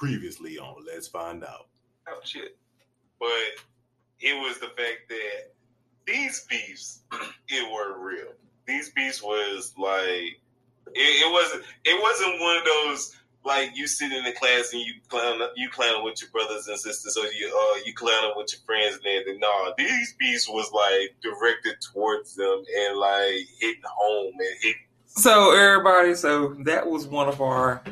Previously on Let's Find Out. Oh shit. But it was the fact that these beefs, it were real. These beefs was like it, it wasn't it wasn't one of those like you sit in the class and you clown you clown with your brothers and sisters or you uh you clown with your friends and everything. No, these beefs was like directed towards them and like hitting home and hitting So everybody, so that was one of our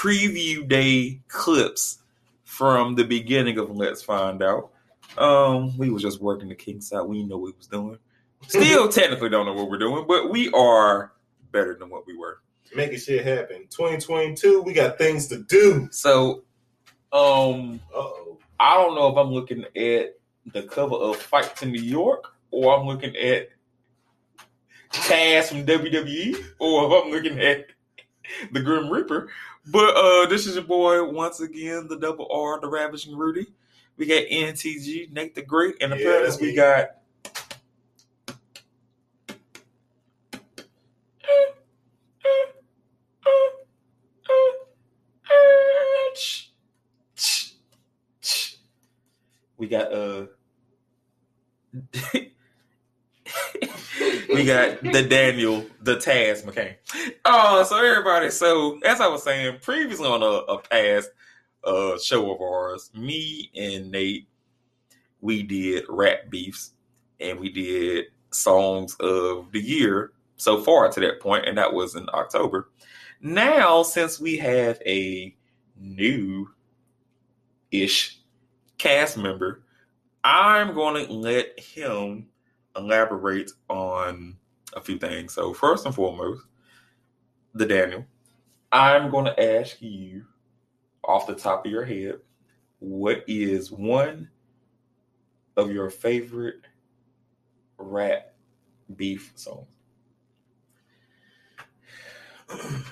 preview day clips from the beginning of Let's Find Out. Um, we was just working the king side. We know what we was doing. Still technically don't know what we're doing, but we are better than what we were. Making shit happen. 2022, we got things to do. So um Uh oh. I don't know if I'm looking at the cover of Fight to New York or I'm looking at Taz from WWE or if I'm looking at the Grim Reaper. But uh this is your boy once again, the double R, the Ravishing Rudy. We got NTG, Nate the Great, and Yeah, apparently we got we got uh we got the Daniel, the Taz McCain. Oh, so everybody, so as I was saying previously on a, a past uh show of ours, me and Nate, we did rap beefs and we did songs of the year so far to that point, and that was in October. Now, since we have a new ish cast member, I'm going to let him elaborate on a few things. So, first and foremost, the Daniel, I'm going to ask you off the top of your head, what is one of your favorite rap beef songs?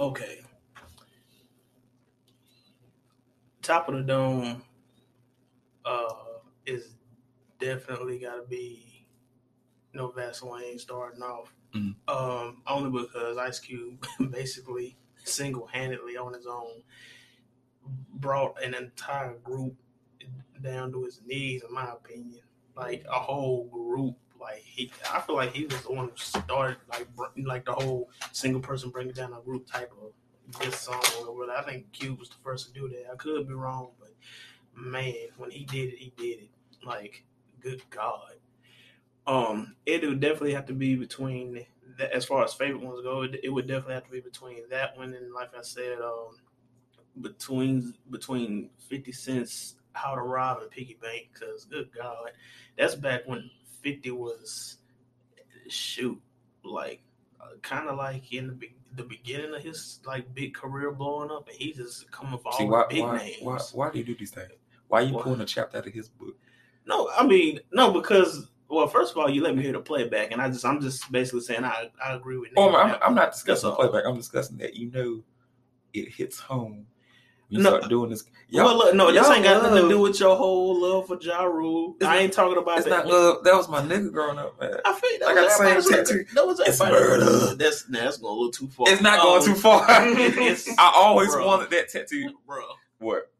Okay. Top of the dome uh is definitely gotta be no Vaseline starting off. Mhm. Um, only because Ice Cube basically single handedly on his own brought an entire group down to his knees, in my opinion. Like a whole group. Like he, I feel like he was the one who started like br- like the whole single person bringing down a group type of this song or whatever. I think Cube was the first to do that. I could be wrong, but man, when he did it, he did it. Like, good God. Um, it would definitely have to be between that, as far as favorite ones go. It, it would definitely have to be between that one and, like I said, um, between between Fifty Cent's How to Rob and Piggy Bank. Because good God, that's back when Fifty was shoot like kind of like in the be- the beginning of his like big career blowing up, and he just coming for all See, the why, big why, names. why, why do you do these things? Why are you Why? pulling a chapter out of his book? No, I mean no, because well, first of all, you let me hear the playback, and I just I'm just basically saying I I agree with. Oh, I'm, I'm not discussing playback. I'm discussing that you know it hits home. You No. start doing this. well, look, no, this y'all ain't got nothing to do with your whole love for Ja Rule. I ain't talking about It's that. not love. That was my nigga growing up, man. I feel that I got was the same tattoo. That was It's murder. That's nah, that's going a little too far. It's not going Um, too far. I always bro. wanted that tattoo. bro. What?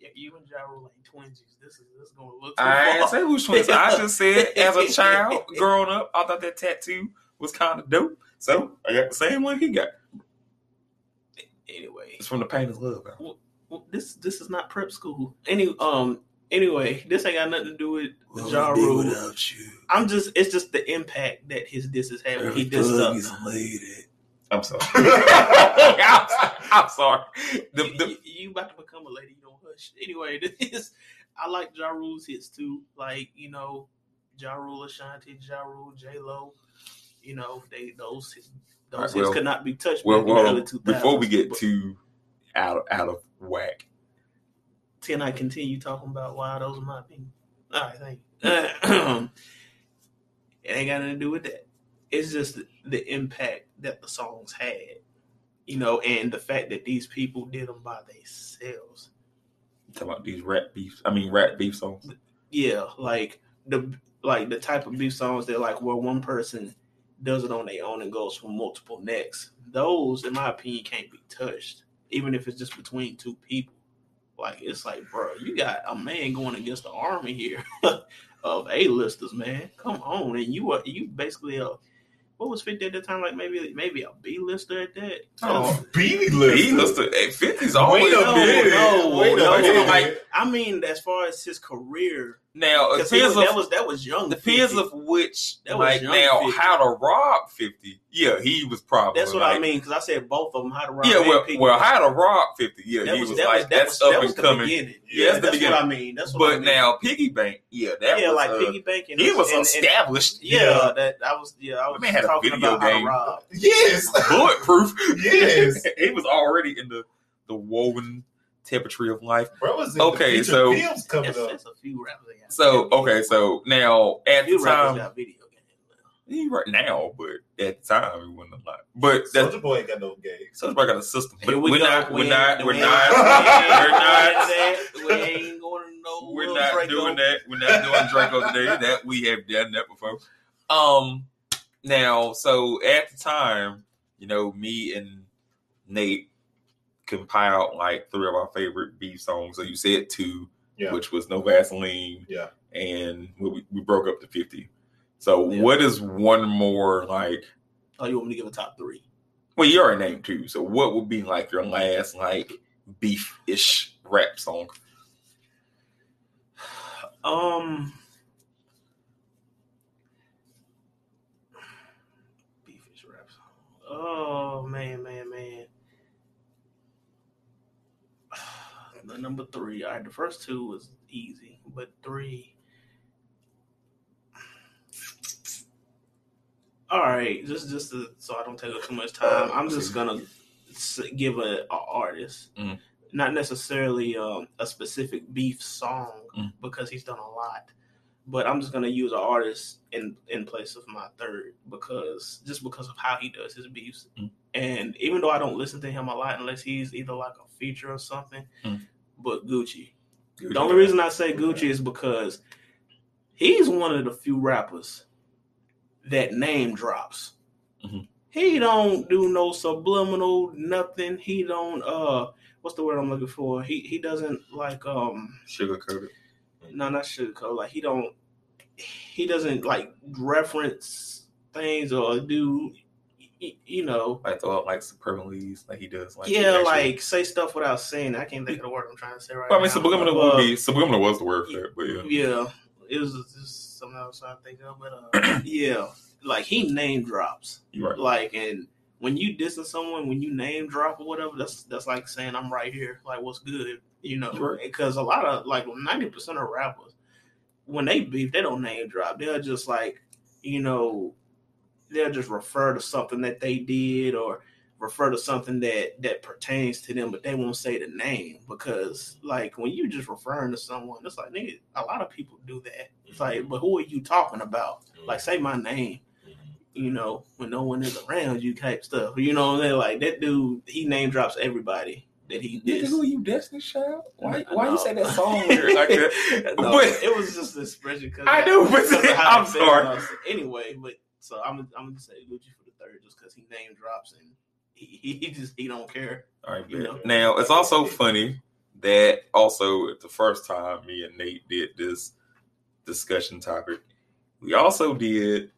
If you and Ja Rule ain't twinsies, this is this is going to look too I far. ain't say who's twins. I just said as a child growing up, I thought that tattoo was kind of dope. So I got the same one he got. Anyway, It's from the Pain Is Love. album. well, this this is not prep school. Any um anyway, this ain't got nothing to do with Ja Rule. you? I'm just it's just the impact that his disses had when he dissed up. lady. I'm sorry. I'm, I'm sorry. The, you, the, you- you about to become a lady, you don't hush. Anyway, this I like Ja Rule's hits too. Like, you know, Ja Rule, Ashanti, Ja Rule, J Lo. You know, they those those Alright, hits well- could not be touched well, well, the early 2000s. before we get too out of, out of whack, can I continue talking about why those are my opinion? All right, thank you. Mm-hmm. it ain't got nothing to do with that. It's just the impact that the songs had, you know, and the fact that these people did them by themselves. Talking about these rap beefs. I mean, rap beef songs. Yeah, like the like the type of beef songs that like where one person does it on their own and goes for multiple necks. Those, in my opinion, can't be touched. even if it's just between two people. Like it's like, bro, you got a man going against the army here of A-listers, man. Come on, and you are you basically a what was 50 at the time? Like maybe maybe a B lister at that. Oh, Beanie list. He looks to hey, 50's always Wait a no, minute. no, Wait a no, minute. like I mean, as far as his career, now. It because depends that was that was young. depends 50. of which That was like now 50. how to rob 50. Yeah, he was probably That's what like, I mean. Because I said both of them. How to rob? Yeah, well, well, how to rob 50. Yeah, that he was, was, that like was that that's was, up that and the coming. beginning. Yeah, that's the that's beginning. what I mean. That's what But I mean. now Piggy Bank, yeah, that yeah, was like uh, piggy banking. he was and- and- established. yeah, that I was. Yeah, I was Man had a talking video about how game. to rob. Yes. bulletproof. Yes. he was already in the the woven tapestry of life. Bro was in Okay, the so- films coming It's, up. it's a few rappers. So okay, so now at the time, got video he right now, but at the time it wasn't a lot. But that Soulja Boy ain't got no game. Soulja got a system. But we we're not. We We're not. We're not. ain't- We're not. We ain't going to know. We're not doing that. We're not doing Draco today. That we have done that before. Um, now, so at the time, you know, me and Nate compiled like three of our favorite beef songs. So you said two, Yeah. which was No Vaseline. Yeah. And we, we broke up to fifty. So Yeah. what is one more like? Oh, you want me to give a top three? Well, you already named two. So what would be like your last like beef ish rap song? Um, beefish rap song. Oh man, man, man. The number three. All right, the first two was easy, but three. All right, just just to, so I don't take up too much time, I'm just gonna give a, a artist, Mhm. not necessarily um, a specific beef song Mhm. because he's done a lot, but I'm just gonna use an artist in in place of my third because just because of how he does his beefs, Mhm. and even though I don't listen to him a lot unless he's either like a feature or something, Mhm. But Gucci. The only reason I say Gucci is because he's one of the few rappers that name drops. Mhm. He don't do no subliminal nothing. He don't uh what's the word I'm looking for? He he doesn't like um sugar coated. no not sugarcoat like he don't he doesn't like reference things or do you know Like throw out like superlatives, like he does. Like yeah like say stuff without saying it. I can't think of the word I'm trying to say right Well, I mean, now. subliminal would be subliminal was the word for it, but yeah. Yeah, it was just something else I think of, but uh, yeah, like he name drops, right. like, and when you dissing someone, when you name drop or whatever, that's that's like saying I'm right here, like what's good, you know? Right. Because a lot of like ninety percent of rappers, when they beef, they don't name drop. They'll just like, you know, they'll just refer to something that they did or refer to something that that pertains to them, but they won't say the name because like when you just referring to someone, it's like nigga, a lot of people do that. It's like, mm-hmm. but who are you talking about? Mm-hmm. Like say my name, mm-hmm. you know, when no one is around you type stuff. You know what I'm saying? Like that dude, he name drops everybody that he Nigga, did. who are you, Destiny Child? Why, No. why you say that song lyric like that? no, But- it was just an expression. Cause I know, but of how I'm sorry. what I was saying. Anyway, but so I'm I'm gonna say Gucci for the third just because he name drops and he, he, he just he don't care. All right, You know. Now it's also funny that also the first time me and Nate did this discussion topic, we also did,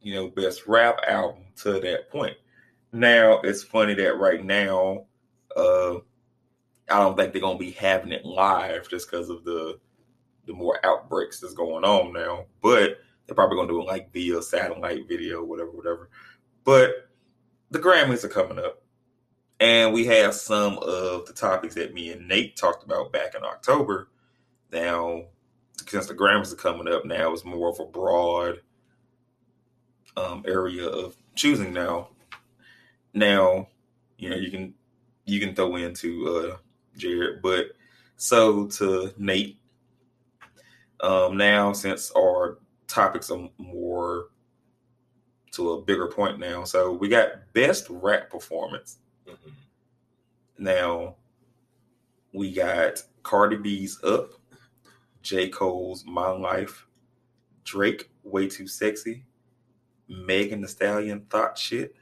you know, best rap album to that point. Now it's funny that right now, uh, I don't think they're gonna be having it live just because of the the more outbreaks that's going on now. But they're probably gonna do it like via satellite video, whatever, whatever. But the Grammys are coming up and we have some of the topics that me and Nate talked about back in October. Now, since the Grammys are coming up, now it's more of a broad um, area of choosing. Now, now, you know, you can you can throw into uh, Jared, but so to Nate. Um, now, since our topics are more to a bigger point now, so we got best rap performance. Mhm. Now we got Cardi B's Up, J. Cole's My Life, Drake Way Too Sexy, Megan Thee Stallion Thot Shit,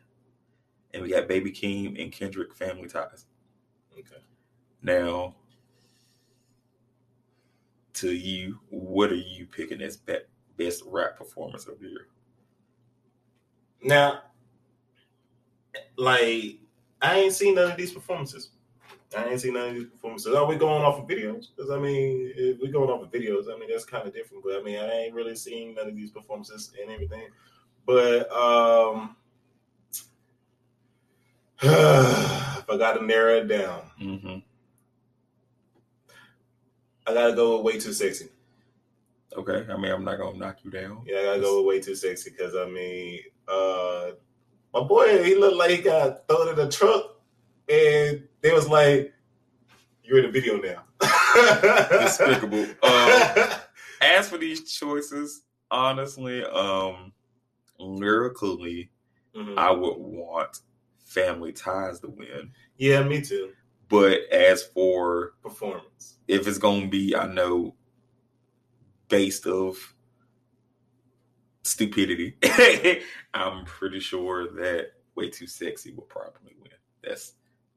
and we got Baby Keem and Kendrick Family Ties. Okay. Now, to you, what are you picking as be- best rap performance of the year? Now, like, I ain't seen none of these performances. I ain't seen none of these performances. Are we going off of videos? Because I mean, if we going off of videos, I mean that's kind of different. But I mean, I ain't really seen none of these performances and everything. But um, if I got to narrow it down, Mm-hmm. I gotta go with way too sexy. Okay, I mean, I'm not gonna knock you down. Yeah, I gotta go way too sexy because I mean, uh, my boy, he looked like he got thrown in a truck, and they was like, "You're in the video now." Despicable. Um, as for these choices, honestly, um, lyrically, Mhm. I would want Family Ties to win. yeah, me too. But as for Performance. if it's gonna be, I know, based of stupidity, I'm pretty sure that Way Too Sexy will probably win. That's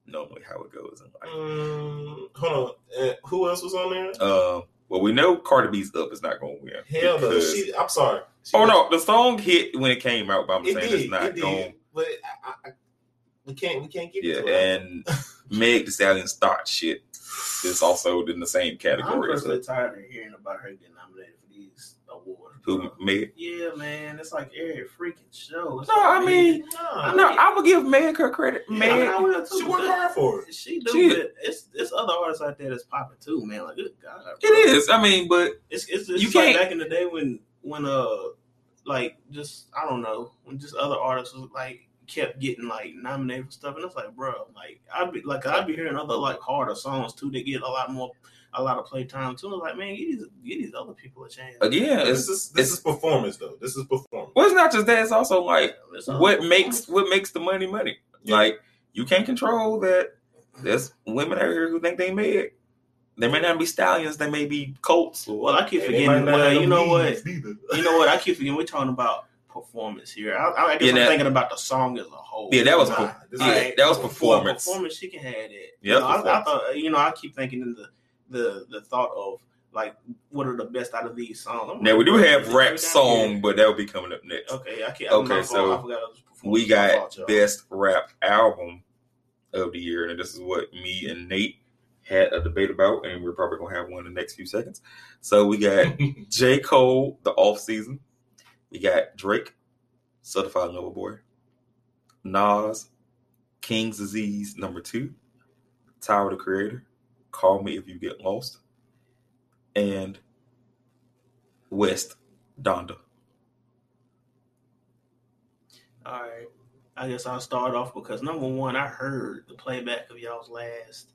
normally how it goes in life. Mm, hold on. Uh, who else was on there? Uh, well, we know Cardi B's Up is not gonna win. Hell no. She, I'm sorry. She oh was- no, the song hit when it came out, but I'm it saying did. it's not it going. But I, I, I, we can't. We can't get Yeah, into it. and Meg the Stallion start shit is also in the same category. I'm category. personally So tired of hearing about her getting nominated for these awards. who Meg? Yeah, man, it's like every freaking show. It's No, like, I mean, Nah, no, I would give Meg her credit. yeah, Meg, I, mean, I will too. she worked but hard for it. She do, She- but it's it's other artists out there that's popping too, man. Like, good God, bro. it is. I mean, but It's it's, it's You just like can't- back in the day when when uh like just I don't know when just other artists was like kept getting like nominated for stuff and it's like bro like I'd be like I'd be hearing other like harder songs too that get a lot more a lot of playtime too. It's like man, get these give these other people a chance. again, This is this is performance though. This is performance. well, it's not just that. It's also like It's what makes what makes the money money. Yeah. Like you can't control that. There's women out here who think they Meg. They may not be stallions. They may be colts. Well, I keep And they might forgetting. not Well, you know what? leads neither. You know what? I keep forgetting. We're talking about performance here. I, I guess Yeah, I'm that- thinking about the song as a whole. yeah, that was Nah, per- this yeah, is- that was performance. performance, she can have that. You Yeah, know, I, I thought. You know, I keep thinking in the the the thought of like what are the best out of these songs. I'm Now like, we do have rap song, here? but that will be coming up next. Okay, I can't. Okay, my fault. so I forgot it was performance. We got fault, best rap album of the year, and this is what me and Nate had a debate about, and we're probably gonna have one in the next few seconds. So we got J. Cole, the off season. We got Drake, Certified Lover Boy. Nas, King's Disease number two. Tyler the Creator, Call Me If You Get Lost. And West Donda. All right. I guess I'll start off because number one, I heard the playback of y'all's last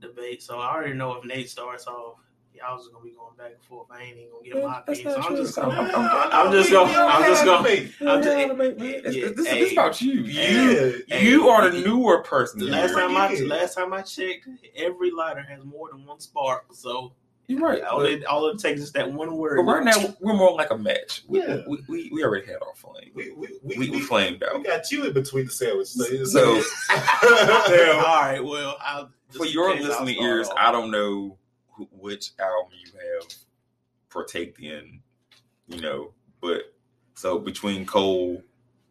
debate, so I already know if Nate starts off, y'all just gonna be going back and forth. I ain't even gonna get my That's opinion. So I'm true. just I'm- gonna. I'm- I'm just gonna- I'm just gonna- I'm just- This, yeah, this, this is about you. You you are the newer person. The last time I last time I checked, every lighter has more than one spark. So You're right. all But, it all it takes is that one word. but right now we're more like a match. We, Yeah. we, we, we already had our flame. We, we, we, We, we flamed out. we got you in between the sandwiches. So, So- all right, well, I'll, just For your listening ears, off. I don't know who, which album you have partaked in, you know, but so between Cole,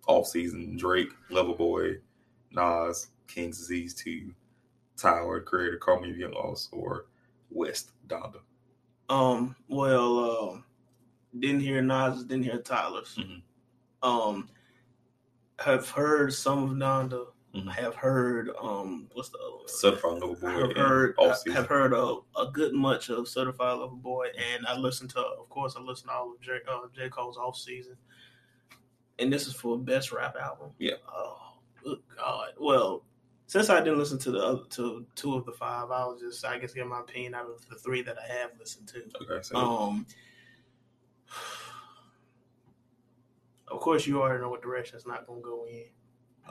Off Season, Drake, Lover Boy, Nas, King's Disease 2, Tyler, Creator, Call Me If You Lost, or West Donda. Um, well, um, didn't hear Nas, didn't hear Tyler's. Mhm. Um, have heard some of Donda. Mhm. Have heard um, what's the other one? Certified Lover Boy, have heard I have heard a, a good much of Certified Lover Boy, and I listened to, of course, I listened to all of J, uh, J. Cole's off season, and this is for best rap album. Yeah. Oh, good God. Well, since I didn't listen to the other to two of the five, I'll just I guess get my opinion out of the three that I have listened to. Okay, so Um, of course, you already know what direction it's not going to go in.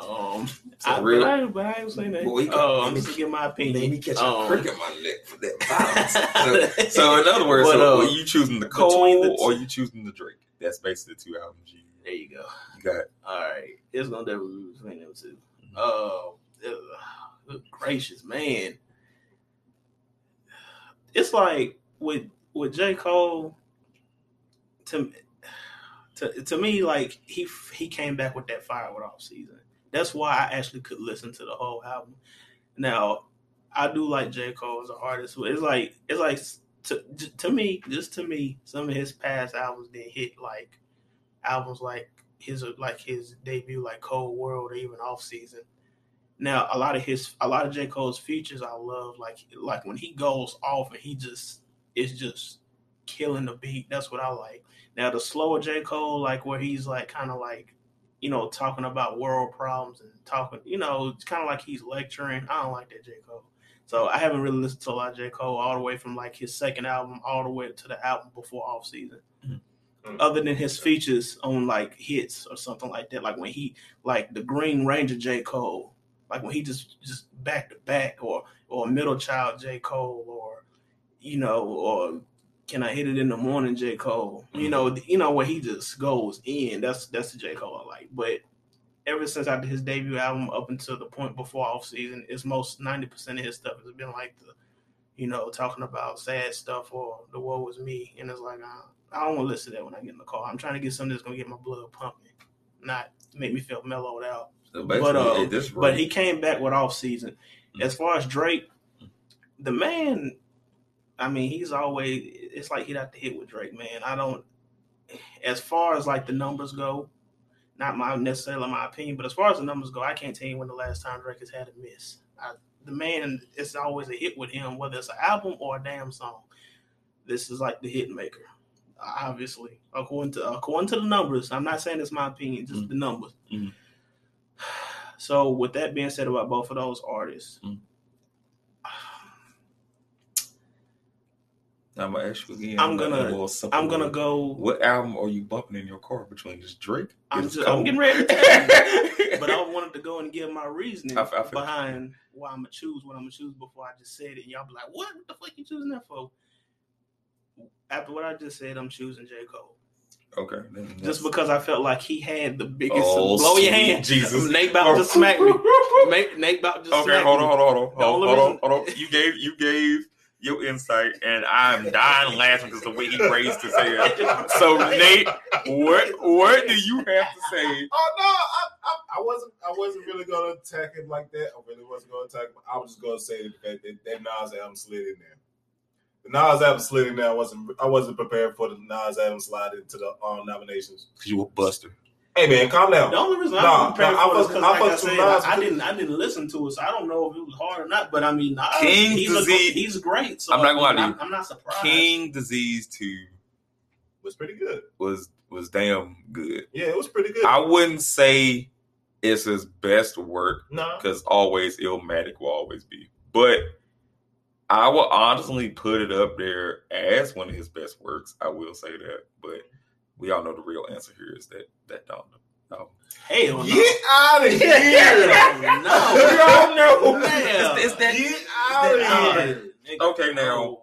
Um, I, real- I, but I ain't saying that. Boy, you um, I'm just give my opinion. Um, my neck for that violence. so, so in other words, But, so uh, are you choosing the Cole the or two- you choosing the Drake? That's basically the two albums you, There you go. you got. All right, it's gonna definitely be between them two. Uh, ugh, good gracious, man. it's like with with J Cole. To to to me, like he he came back with that fire with off season. That's why I actually could listen to the whole album. Now, I do like J Cole as an artist. It's like it's like to to me, just to me, some of his past albums didn't hit like albums like his like his debut, like Cole World, or even Off Season. Now, a lot of his, a lot of J Cole's features, I love. Like like when he goes off and he just is just killing the beat. That's what I like. Now the slower J Cole, like where he's like kind of like, you know, talking about world problems and talking, you know, it's kind of like he's lecturing. I don't like that J Cole. So I haven't really listened to a lot of J Cole all the way from like his second album all the way to the album before Off Season. Mhm. Other than his features on like hits or something like that, like when he like the Green Ranger J Cole, like when he just just back to back, or or Middle Child J Cole, or you know, or Can I Hit It in the Morning J Cole, you know, you know where he just goes in. That's that's the J Cole I like. But ever since after his debut album up until the point before off season, it's most ninety percent of his stuff has been like the, you know, talking about sad stuff or the woe was me, and it's like I, I don't want to listen to that when I get in the car. I'm trying to get something that's gonna get my blood pumping, not make me feel mellowed out. So But, uh, But he came back with off season. As far as Drake, the man, I mean, he's always. It's like he'd have to hit with Drake, man. I don't. As far as like the numbers go, not my necessarily my opinion, but as far as the numbers go, I can't tell you when the last time Drake has had a miss. I, the man, it's always a hit with him, whether it's an album or a damn song. This is like the hit maker, obviously, according to according to the numbers. I'm not saying it's my opinion, just Mm. the numbers. Mhm. So, with that being said about both of those artists, Mm. I'm gonna ask you again. I'm gonna- I'm gonna go. What album are you bumping in your car between just Drake? I'm just? I'm getting ready to tell you, but I wanted to go and give my reasoning I- I behind why I'm gonna choose what I'm gonna choose before I just said it. Y'all be like, "What? What the fuck you choosing that for?" After what I just said, I'm choosing J Cole Okay, just because I felt like he had the biggest. Oh, blow your hand, Jesus. Nate about to smack me. Nate, about to Okay, smack hold me. on, hold on, hold on, hold on, hold on, hold on. You gave, you gave your insight, and I'm dying laughing because the way he raised his hand. So, Nate, what, what do you have to say? Oh no, I, I, I wasn't. I wasn't really gonna attack him like that. I really wasn't gonna attack him. I was just gonna say that that, that, that Nas album slid in there. The Nas album slid in there. I wasn't. I wasn't prepared for the Nas album slide into the um, nominations. Because you were buster. Hey man, calm down. The only reason Nah, I'm prepared nah, for it is fuck- because, like I fuck said, with I, I didn't, I didn't listen to it, so I don't know if it was hard or not. But I mean, Nas, King he's a, Disease- he's great. So I'm not gonna to I'm, not surprised. King Disease Two was pretty good. was was damn good. Yeah, it was pretty good. I wouldn't say it's his best work no, because always Illmatic will always be. But I will honestly put it up there as one of his best works. I will say that. But we all know the real answer here is that that don't no. Hell no. get out of here. no. We all know. Man. It's, it's that Get out of Nah, here. nigga, Okay, now,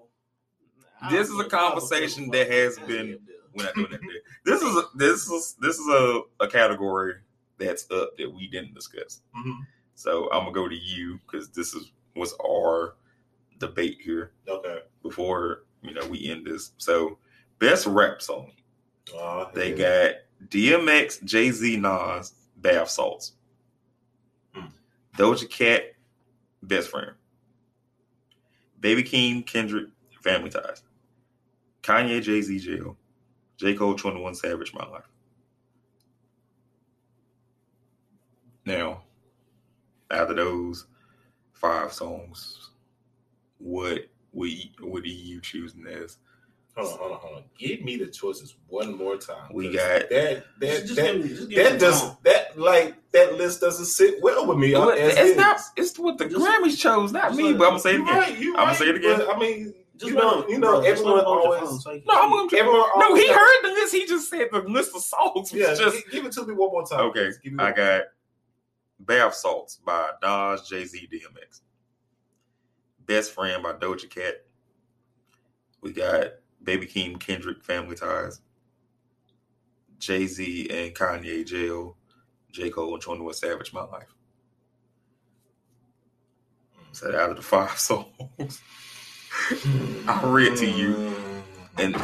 this is a know. I don't conversation that has been- We're not doing that. There. This is a, this is this is a, a category that's up that we didn't discuss. Mhm. So I'm gonna go to you because this is was our debate here Okay. before you know we end this. So best rap song. Oh, They got DMX, Jay Z, Nas, Bath Salts. Hmm. Doja Cat, Best Friend. Baby Keem, Kendrick, Family Ties. Kanye, Jay Z, Jail. J. Cole, 21 Savage, My Life. Now, after those five songs, what we what are you choosing as? Hold on, hold on, hold on. Give me the choices one more time. We got- that. That Just, just that give me, just give me that does tone. that like that list doesn't sit well with me. Well, it's is. not. It's what the Just- Grammys chose, not me. let- But I'm gonna say it again. right, I'ma say it again. but, I mean, Just you know, let him- you know, bro, just let everyone your always. phone so he can No, I'm gonna. Everyone No, he heard the list. He just said the list of songs Yeah, just give it to me one more time. Okay. Give me I one- got Bath Salts by Nas, Jay Z, DMX. Best Friend by Doja Cat. We got Baby Keem, Kendrick, Family Ties. Jay Z and Kanye, Jail. J. Cole and 21 Savage, My Life. So out of the five songs, I read to you, and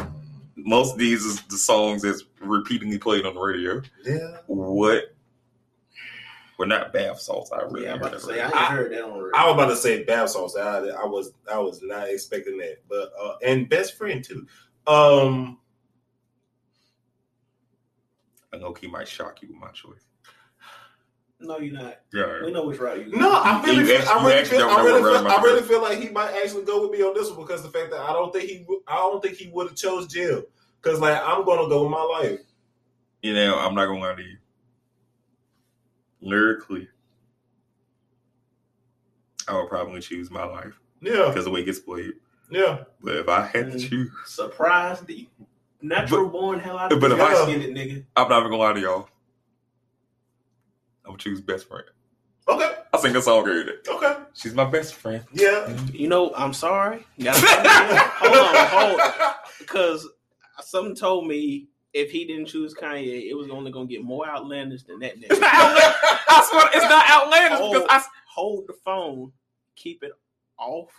most of these is the songs that's repeatedly played on the radio. yeah. What? Well, not bath salts. I really Yeah, I'm about to say I radio. ain't heard that on. I was about to say bath salts. I, I was I was not expecting that, but uh, and best friend too. Um, I know he might shock you with my choice. No, you're not. Yeah. We know which route you. no, I really, You feel, actually- I really actually feel, I really feel, I really feel like he might actually go with me on this one because the fact that I don't think he, would- I don't think he would have chose jail. Because like I'm gonna go with my life. You know, I'm not gonna lie to you. Lyrically, I would probably choose my life Yeah, because the way it gets played. yeah. But if I had to Mm. choose, Surprised the natural born hell out of but the if I- light skinned nigga. I'm not even gonna lie to y'all. I'm gonna choose best friend. Okay, I sing a song every day. okay. She's my best friend. Yeah. You know, I'm sorry. Hold on, hold on. Because something told me if he didn't choose Kanye, it was only gonna get more outlandish than that It's nigga. not outlandish. I swear, it's not outlandish Oh. because I. Hold the phone. Keep it off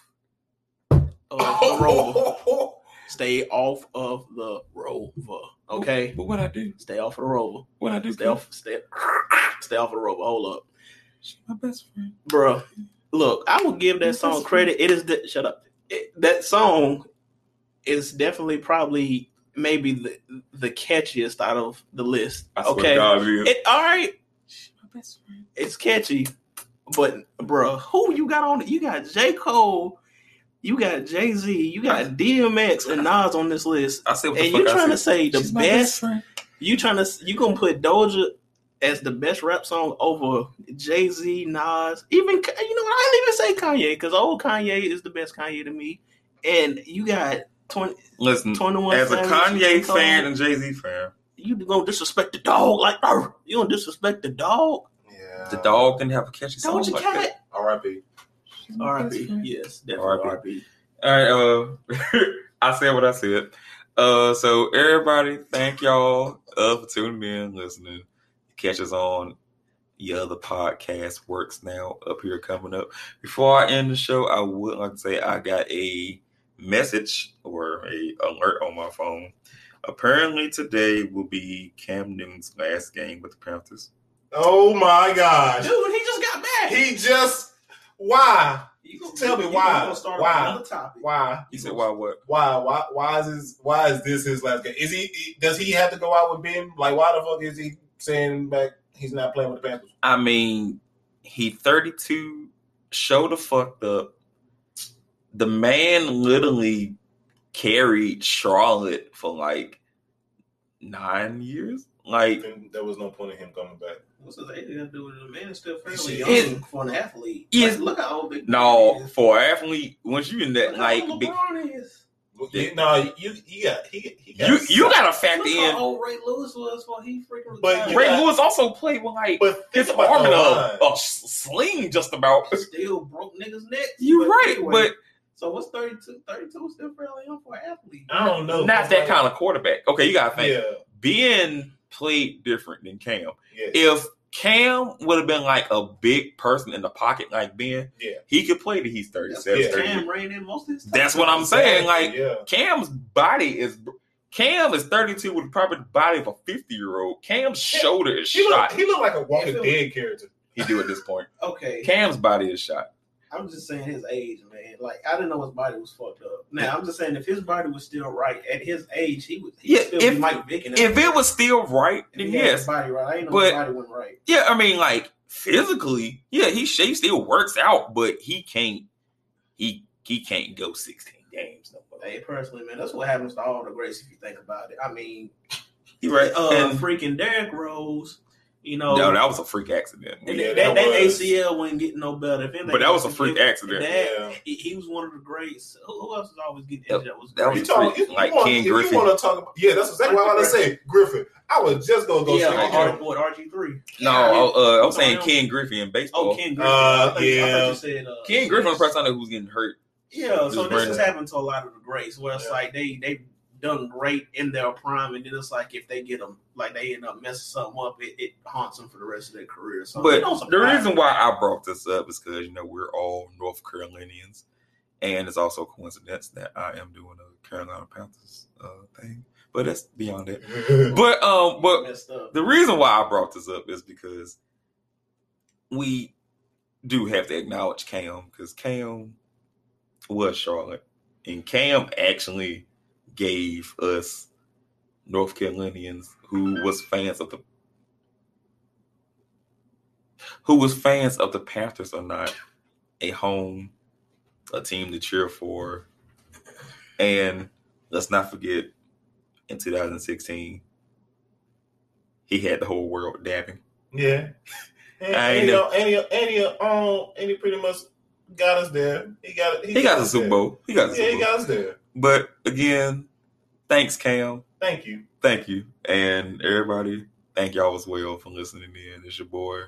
of the oh. rover. Stay off of the rover. Okay? But what I do? Stay off of the rover. What I do? Stay off stay stay off of the rover. Hold up. She's my best friend. Bruh. Look, I will give that song credit. It is the, shut up. It, that song is definitely probably maybe the the catchiest out of the list. I swear okay. to God, it is. It all right. She's my best friend. It's catchy, but bro, who you got on it? You got J. Cole, you got Jay Z, you got DMX and Nas on this list. I said what the And you I trying to say the She's best best friend. you trying to you gonna put Doja as the best rap song over Jay Z, Nas, even you know what? I didn't even say Kanye because old Kanye is the best Kanye to me, and you got 20, Listen, 21 as a Kanye fan and Jay Z fan, you gonna disrespect the dog like "Arr." you gonna disrespect the dog? Yeah. the dog didn't have a catchy song Doja like Cat. that. R.I.P. She's my best R.I.P. Yes, definitely R.I.P. All right, uh, I said what I said. Uh, so everybody, thank y'all uh, for tuning in, listening. Catch us on your other podcast works now up here coming up. Before I end the show, I would like to say I got a message or a alert on my phone. Apparently today will be Cam Newton's last game with the Panthers. Oh my God, Dude, he just got back. He just why? You gonna- Tell me you why. gonna start Why? another topic. Why? He said, "Why what?" Why? Why? Why is this? Why is this his last game? Is he? Does he have to go out with Ben? Like, why the fuck is he saying back he's not playing with the Panthers? I mean, he 32, Show the fucked up. The man literally carried Charlotte for like nine years. Like, And there was no point in him coming back. What's his age got to do with it? The man is still fairly See, young it- for an athlete. Yes. Like, look how old Big no, Ben is. for an athlete, once you in that, Look like, old big, is. You, no, you you got he he got you you gotta factor Look how in. old Ray Lewis was before he freaking But retired. Ray got- Lewis also played with like But think his arm in a, a sling, just about. still broke niggas' necks. You're right, anyway, but so what's 32? 32 is still fairly young for an athlete. I don't know. not that kind of quarterback. Okay, you gotta think. Yeah, Ben played different than Cam. yeah, if Cam would have been like a big person in the pocket like Ben, Yeah. he could play till he's 37. Yeah. Cam ran in most of his That's what I'm saying. Like yeah. Cam's body is Cam is 32 with probably the body of a 50 year old. Cam's shoulder is He look, shot. he look like a Walking If it was- Dead character. He do at this point. Okay, Cam's body is shot. I'm just saying his age, man. Like I didn't know his body was fucked up. Now I'm just saying if his body was still right at his age, he would Yeah, still if- be Mike Vick. and If it was still right, then he his yes. body right. I ain't know But- his body wasn't right. Yeah, I mean, like physically, yeah, he he still works out, but he can't. He he can't go 16 games no more. Hey, personally, man, that's what happens to all the greats if you think about it. I mean, right? uh, and, freaking Derrick Rose, you know, no, that was a freak accident. Yeah, that, that that, was- ACL wasn't getting no better. If anything, But that was a freak if- accident. That, Yeah. he, he was one of the greats. Who, who else is always getting injured? That was that was You talk, freak, like you want, Ken if you want to talk about, yeah, that's exactly what I was gonna say. Griffin. I was just gonna go yeah, straight to R, him. what RG three. No, uh, I'm saying. Ken Griffey in baseball. Oh, Ken Griffin. Uh, I thought you- I yeah. thought you said uh, Ken Griffin, was the person I who was getting hurt. Yeah, so this bring has happened to a lot of the greats, where it's Yeah. like they they done great in their prime, and then it's like if they get them, like they end up messing something up, it, it haunts them for the rest of their career. So But it don't the reason why I brought this up is because you know we're all North Carolinians, And it's also a coincidence that I am doing a Carolina Panthers uh, thing. But that's beyond that. But um, but the reason why I brought this up is because we do have to acknowledge Cam because Cam was Charlotte, and Cam actually gave us North Carolinians who was fans of the who was fans of the Panthers or not a home, a team to cheer for, and let's not forget in 2016 he had the whole world dabbing. yeah. And, I and, he, know. and, he, and, he, um, and he pretty much got us there. He got He got the us Super there. Bowl. He got Yeah, Super he got us there. But again, thanks, Cam. Thank you. Thank you. And everybody, thank y'all as well for listening in. It's your boy,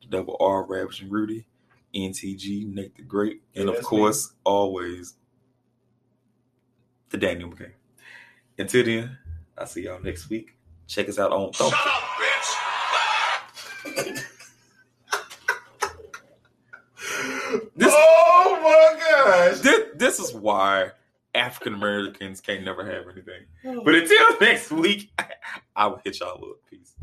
the double R Ravishing Rudy, NTG, Nate the Great, and Yeah, of that's course, always the Daniel McKay. Until then, I'll see y'all next week. Check us out on Shut up, bitch. This- oh my gosh. this, this is why African Americans can't never have anything. Oh. But until next week, I will hit y'all up. Peace.